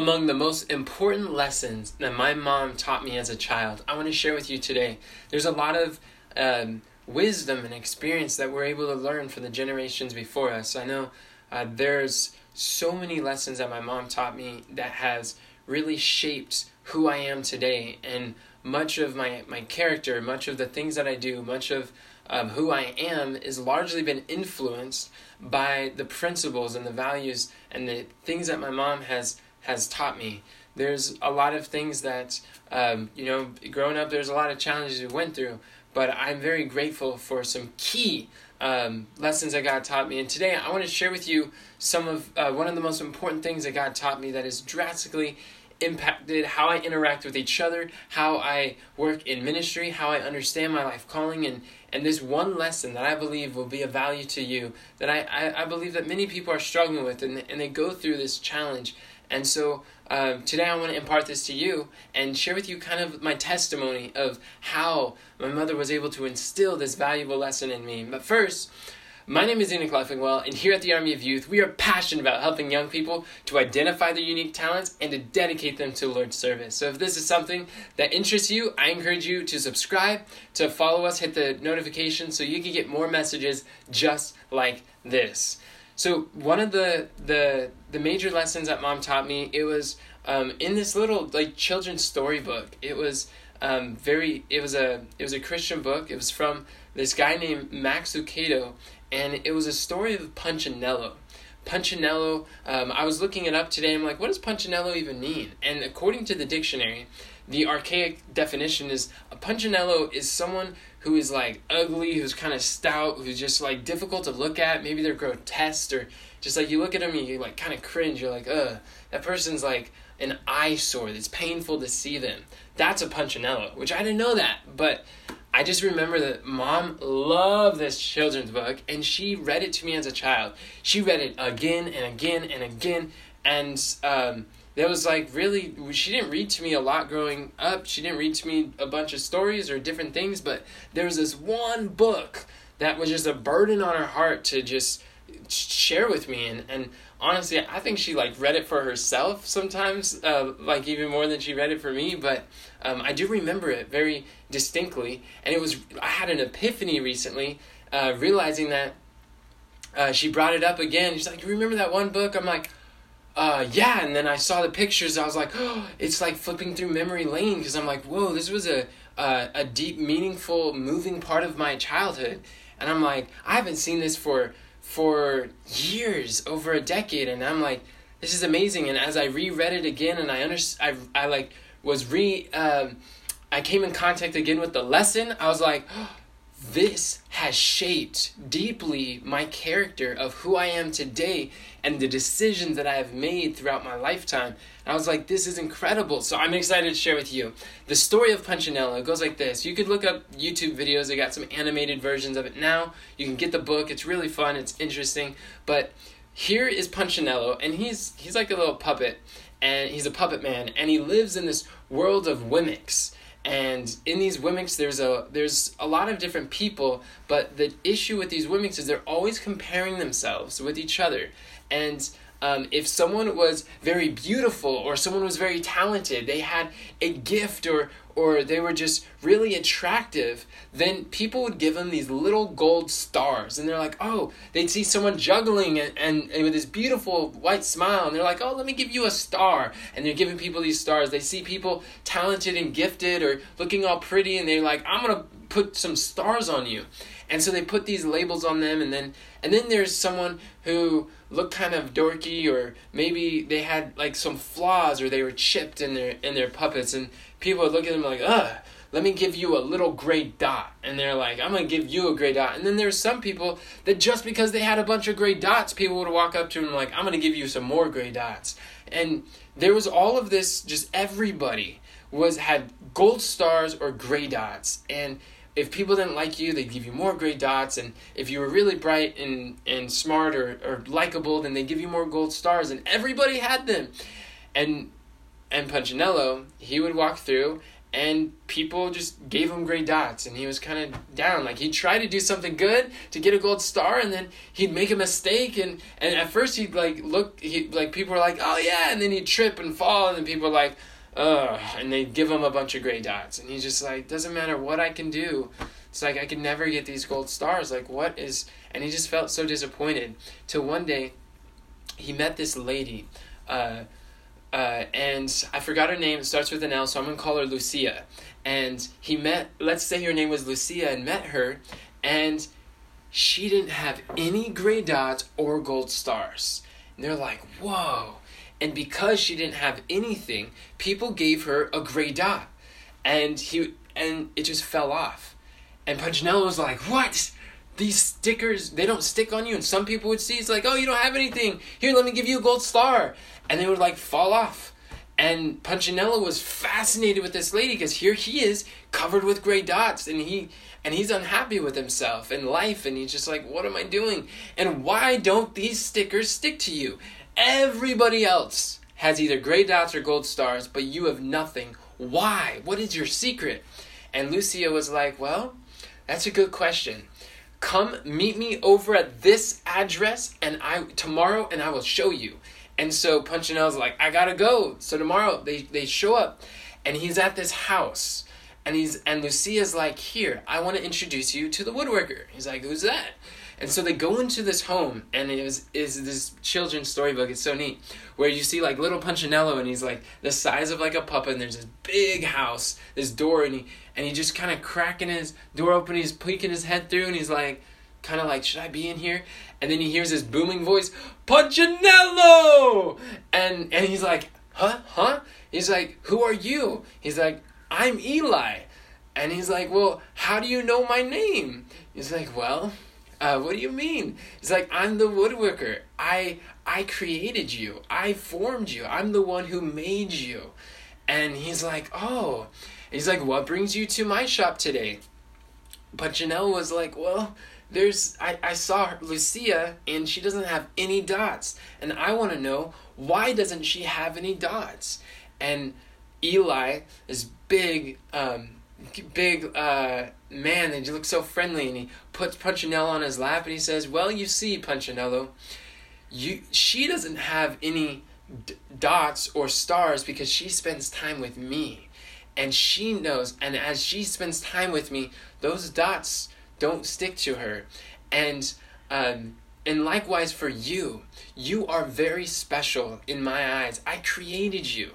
among the most important lessons that my mom taught me as a child, I want to share with you today. There's a lot of um, wisdom and experience that we're able to learn from the generations before us. I know uh, there's so many lessons that my mom taught me that has really shaped who I am today and much of my, my character, much of the things that I do, much of um, who I am is largely been influenced by the principles and the values and the things that my mom has has taught me. There's a lot of things that um, you know, growing up, there's a lot of challenges we went through, but I'm very grateful for some key um, lessons that God taught me. And today, I want to share with you some of uh, one of the most important things that God taught me that has drastically impacted how I interact with each other, how I work in ministry, how I understand my life calling, and and this one lesson that I believe will be of value to you that I, I, I believe that many people are struggling with, and and they go through this challenge. And so um, today I want to impart this to you and share with you kind of my testimony of how my mother was able to instill this valuable lesson in me. But first, my name is Enoch Leffingwell, and here at the Army of Youth, we are passionate about helping young people to identify their unique talents and to dedicate them to Lord's service. So if this is something that interests you, I encourage you to subscribe, to follow us, hit the notification so you can get more messages just like this. So one of the the the major lessons that mom taught me, it was um, in this little like children's storybook. It was um, very it was a it was a Christian book. It was from this guy named Max Lucado, and it was a story of Punchinello. Punchinello, um, I was looking it up today. I'm like, what does Punchinello even mean? And according to the dictionary, the archaic definition is a Punchinello is someone who is like ugly, who's kind of stout, who's just like difficult to look at. Maybe they're grotesque or just like you look at them you like kind of cringe. You're like, ugh, that person's like an eyesore. It's painful to see them. That's a Punchinello, which I didn't know that, but I just remember that mom loved this children's book and she read it to me as a child. She read it again and again and again. And um, there was like really, she didn't read to me a lot growing up. She didn't read to me a bunch of stories or different things, but there was this one book that was just a burden on her heart to just share with me. And, and honestly, I think she like read it for herself sometimes, uh, like even more than she read it for me. But um, I do remember it very distinctly, and it was I had an epiphany recently, uh, realizing that uh, she brought it up again. She's like, "You remember that one book?" I'm like. Uh, yeah, and then I saw the pictures. I was like, oh, it's like flipping through memory lane because I'm like, whoa, this was a, a a deep, meaningful, moving part of my childhood, and I'm like, I haven't seen this for for years, over a decade, and I'm like, this is amazing. And as I reread it again, and I under, I, I like was re, um, I came in contact again with the lesson. I was like, oh, this has shaped deeply my character of who I am today and the decisions that I have made throughout my lifetime. And I was like, this is incredible. So I'm excited to share with you the story of Punchinello. Goes like this. You could look up YouTube videos. They got some animated versions of it now. You can get the book. It's really fun. It's interesting. But here is Punchinello, and he's he's like a little puppet, and he's a puppet man, and he lives in this world of Wemmicks and in these Wemmicks there's a there's a lot of different people but the issue with these Wemmicks is they're always comparing themselves with each other. And um, if someone was very beautiful or someone was very talented they had a gift or or they were just really attractive, then people would give them these little gold stars. And they're like, oh, they'd see someone juggling and, and, and, with this beautiful white smile. And they're like, oh, let me give you a star. And they're giving people these stars. They see people talented and gifted or looking all pretty. And they're like, I'm going to put some stars on you. And so they put these labels on them. And then, and then there's someone who looked kind of dorky or maybe they had like some flaws or they were chipped in their in their puppets and people would look at them like, ugh, let me give you a little gray dot. And they're like, I'm going to give you a gray dot. And then there's some people that just because they had a bunch of gray dots, people would walk up to them like, I'm going to give you some more gray dots. And there was all of this, just everybody was had gold stars or gray dots. And if people didn't like you, they'd give you more gray dots. And if you were really bright and, and smart or, or likable, then they'd give you more gold stars. And everybody had them. And and Punchinello, he would walk through and people just gave him gray dots and he was kind of down. Like he'd try to do something good to get a gold star and then he'd make a mistake and and at first he'd like look he like people were like oh yeah and then he'd trip and fall and then people were like ugh and they'd give him a bunch of gray dots and he's just like doesn't matter what i can do. It's like i could never get these gold stars. Like what is and he just felt so disappointed till one day he met this lady uh, uh, and I forgot her name. It starts with an L, so I'm gonna call her Lucia. And he met, let's say her name was Lucia, and met her, and she didn't have any gray dots or gold stars. And they're like, whoa. And because she didn't have anything, people gave her a gray dot, and he and it just fell off. And Punchinello was like, what? These stickers, they don't stick on you. And some people would see, it's like, oh, you don't have anything. Here, let me give you a gold star and they would like fall off. And Punchinello was fascinated with this lady because here he is covered with gray dots and he and he's unhappy with himself and life and he's just like what am I doing? And why don't these stickers stick to you? Everybody else has either gray dots or gold stars, but you have nothing. Why? What is your secret? And Lucia was like, "Well, that's a good question. Come meet me over at this address and I tomorrow and I will show you." And so Punchinello's like, I gotta go. So tomorrow they, they show up and he's at this house. And he's and Lucia's like, here, I want to introduce you to the woodworker. He's like, who's that? And so they go into this home, and it is is this children's storybook. It's so neat, where you see like little Punchinello, and he's like the size of like a puppet. And there's this big house, this door, and he and he just kind of cracking his door open. He's peeking his head through, and he's like, kind of like, should I be in here? And then he hears this booming voice, Punchinello! And, and he's like, huh? Huh? He's like, who are you? He's like, I'm Eli. And he's like, well, how do you know my name? He's like, well, uh, what do you mean? He's like, I'm the woodworker. I I created you. I formed you. I'm the one who made you. And he's like, oh. He's like, what brings you to my shop today? But Janelle was like, well, there's I, I saw Lucia and she doesn't have any dots. And I want to know why doesn't she have any dots? And Eli, this big, um, big uh, man, and he looks so friendly, and he puts Punchinello on his lap, and he says, "Well, you see, Punchinello, you she doesn't have any d- dots or stars because she spends time with me, and she knows, and as she spends time with me, those dots." don't stick to her. And um, and likewise for you, you are very special in my eyes. I created you.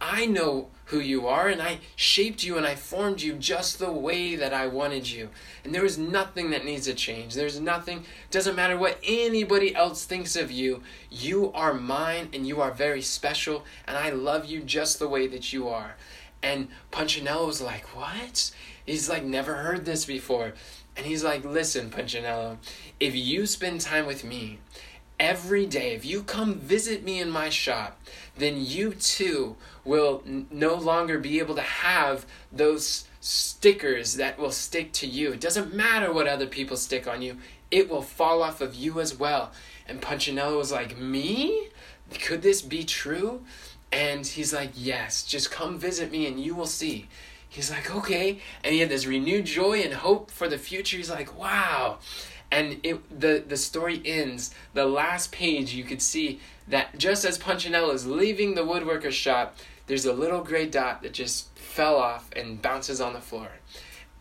I know who you are, and I shaped you and I formed you just the way that I wanted you. And there is nothing that needs to change. There's nothing, doesn't matter what anybody else thinks of you. You are mine and you are very special, and I love you just the way that you are. And Punchinello was like, What? He's like, Never heard this before. And he's like, listen, Punchinello, if you spend time with me every day, if you come visit me in my shop, then you too will n- no longer be able to have those stickers that will stick to you. It doesn't matter what other people stick on you, it will fall off of you as well. And Punchinello was like, Me? Could this be true? And he's like, Yes, just come visit me and you will see he's like, okay. And he had this renewed joy and hope for the future. He's like, wow. And it the, the story ends. The last page, you could see that just as Punchinello is leaving the woodworker's shop, there's a little gray dot that just fell off and bounces on the floor.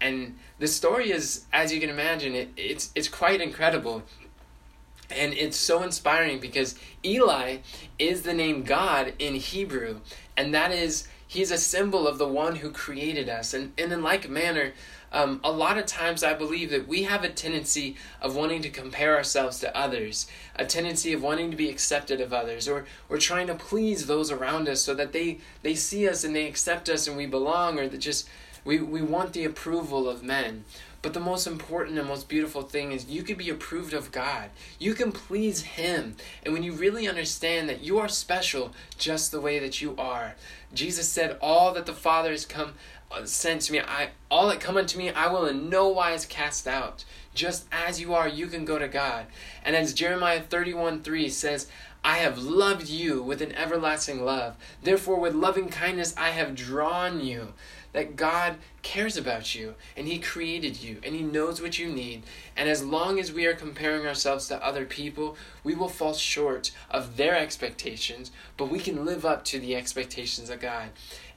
And the story is, as you can imagine, it, it's, it's quite incredible. And it's so inspiring because Eli is the name God in Hebrew, and that is He's a symbol of the one who created us. And, and in like manner, um, a lot of times I believe that we have a tendency of wanting to compare ourselves to others, a tendency of wanting to be accepted of others, or, or trying to please those around us so that they, they see us and they accept us and we belong, or that just we, we want the approval of men. But the most important and most beautiful thing is you can be approved of God. You can please Him. And when you really understand that you are special just the way that you are, Jesus said, All that the Father has come uh, sent to me, I all that come unto me, I will in no wise cast out. Just as you are, you can go to God. And as Jeremiah 31 3 says, I have loved you with an everlasting love. Therefore, with loving kindness, I have drawn you. That God cares about you and He created you and He knows what you need. And as long as we are comparing ourselves to other people, we will fall short of their expectations, but we can live up to the expectations of God.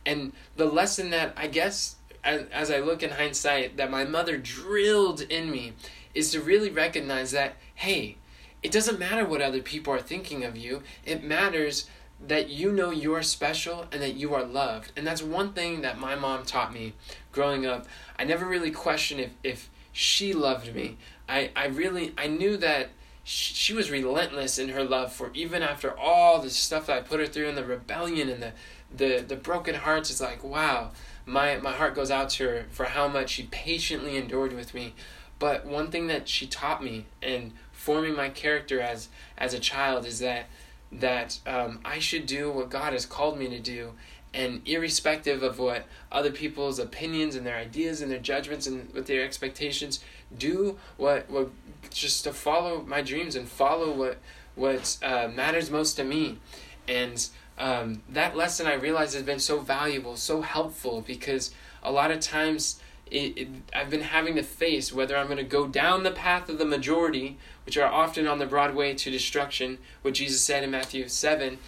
And the lesson that I guess, as, as I look in hindsight, that my mother drilled in me is to really recognize that, hey, it doesn't matter what other people are thinking of you. It matters that you know you're special and that you are loved. And that's one thing that my mom taught me growing up. I never really questioned if, if she loved me. I, I really, I knew that she, was relentless in her love for even after all the stuff that I put her through and the rebellion and the, the, the broken hearts. It's like, wow, my, my heart goes out to her for how much she patiently endured with me. But one thing that she taught me and forming my character as as a child is that that um, I should do what God has called me to do, and irrespective of what other people's opinions and their ideas and their judgments and with their expectations, do what what just to follow my dreams and follow what what uh, matters most to me, and um, that lesson I realize has been so valuable, so helpful because a lot of times it, it, I've been having to face whether I'm going to go down the path of the majority, which are often on the broad way to destruction, what Jesus said in Matthew 7,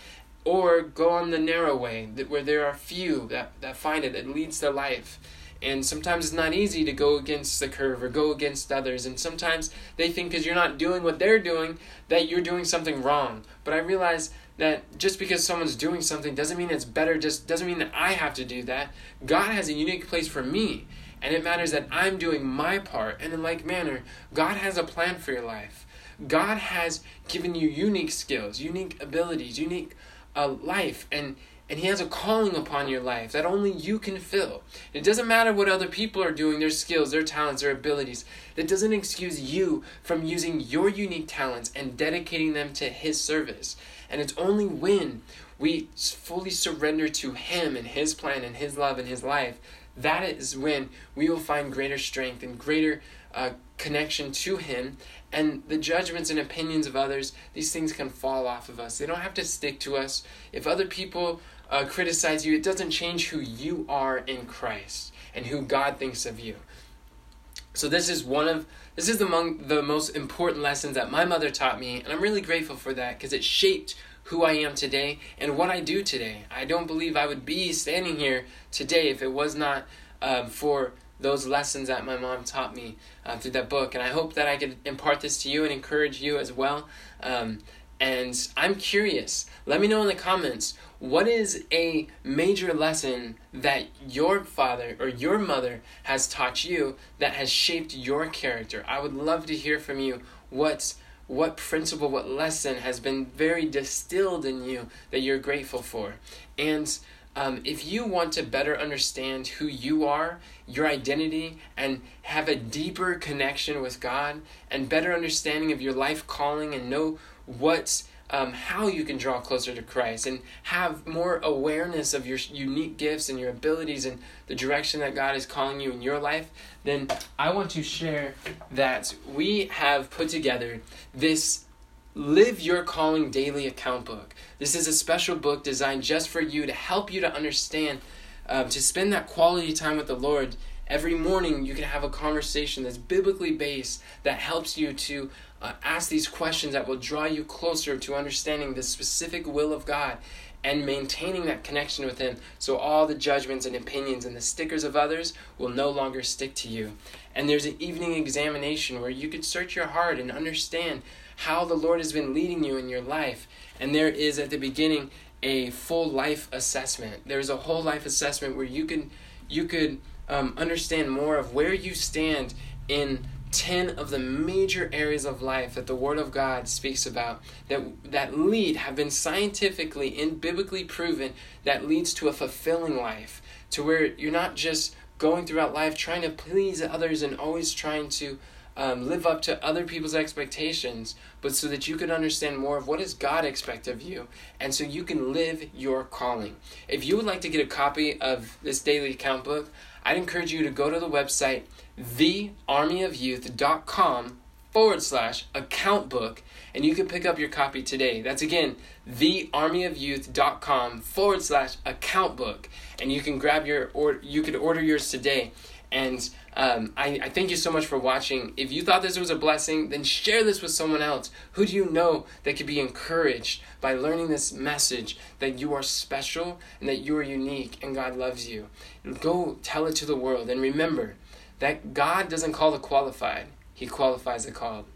or go on the narrow way, that where there are few that, that find it, that leads to life. And sometimes it's not easy to go against the curve or go against others. And sometimes they think because you're not doing what they're doing, that you're doing something wrong. But I realize that just because someone's doing something doesn't mean it's better, just doesn't mean that I have to do that. God has a unique place for me. And it matters that I'm doing my part. And in like manner, God has a plan for your life. God has given you unique skills, unique abilities, unique uh, life, and and He has a calling upon your life that only you can fill. It doesn't matter what other people are doing, their skills, their talents, their abilities. That doesn't excuse you from using your unique talents and dedicating them to His service. And it's only when we fully surrender to Him and His plan and His love and His life that is when we will find greater strength and greater uh, connection to Him. And the judgments and opinions of others, these things can fall off of us. They don't have to stick to us. If other people uh, criticize you, it doesn't change who you are in Christ and who God thinks of you. So this is one of this is among the most important lessons that my mother taught me, and I'm really grateful for that because it shaped who I am today and what I do today. I don't believe I would be standing here today if it was not um, for those lessons that my mom taught me uh, through that book. And I hope that I could impart this to you and encourage you as well. Um, and I'm curious. Let me know in the comments what is a major lesson that your father or your mother has taught you that has shaped your character. I would love to hear from you what's what principle, what lesson has been very distilled in you that you're grateful for. And um, if you want to better understand who you are, your identity, and have a deeper connection with God, and better understanding of your life calling, and know what's um, how you can draw closer to Christ and have more awareness of your unique gifts and your abilities and the direction that God is calling you in your life, then I want to share that we have put together this Live Your Calling Daily Account Book. This is a special book designed just for you to help you to understand, um, to spend that quality time with the Lord. Every morning, you can have a conversation that's biblically based that helps you to uh, ask these questions that will draw you closer to understanding the specific will of God and maintaining that connection with Him so all the judgments and opinions and the stickers of others will no longer stick to you. And there's an evening examination where you could search your heart and understand how the Lord has been leading you in your life. And there is at the beginning a full life assessment. There's a whole life assessment where you can you could um, understand more of where you stand in 10 of the major areas of life that the word of god speaks about that that lead have been scientifically and biblically proven that leads to a fulfilling life to where you're not just going throughout life trying to please others and always trying to um, live up to other people's expectations but so that you can understand more of what does god expect of you and so you can live your calling. If you would like to get a copy of this daily account book i'd encourage you to go to the website thearmyofyouth.com forward slash account book and you can pick up your copy today. That's again, thearmyofyouth.com forward slash account book. And you can grab your, or you could order yours today. And um, I, I thank you so much for watching. If you thought this was a blessing, then share this with someone else. Who do you know that could be encouraged by learning this message that you are special and that you are unique and God loves you? Go tell it to the world. And remember that God doesn't call the qualified, He qualifies the called.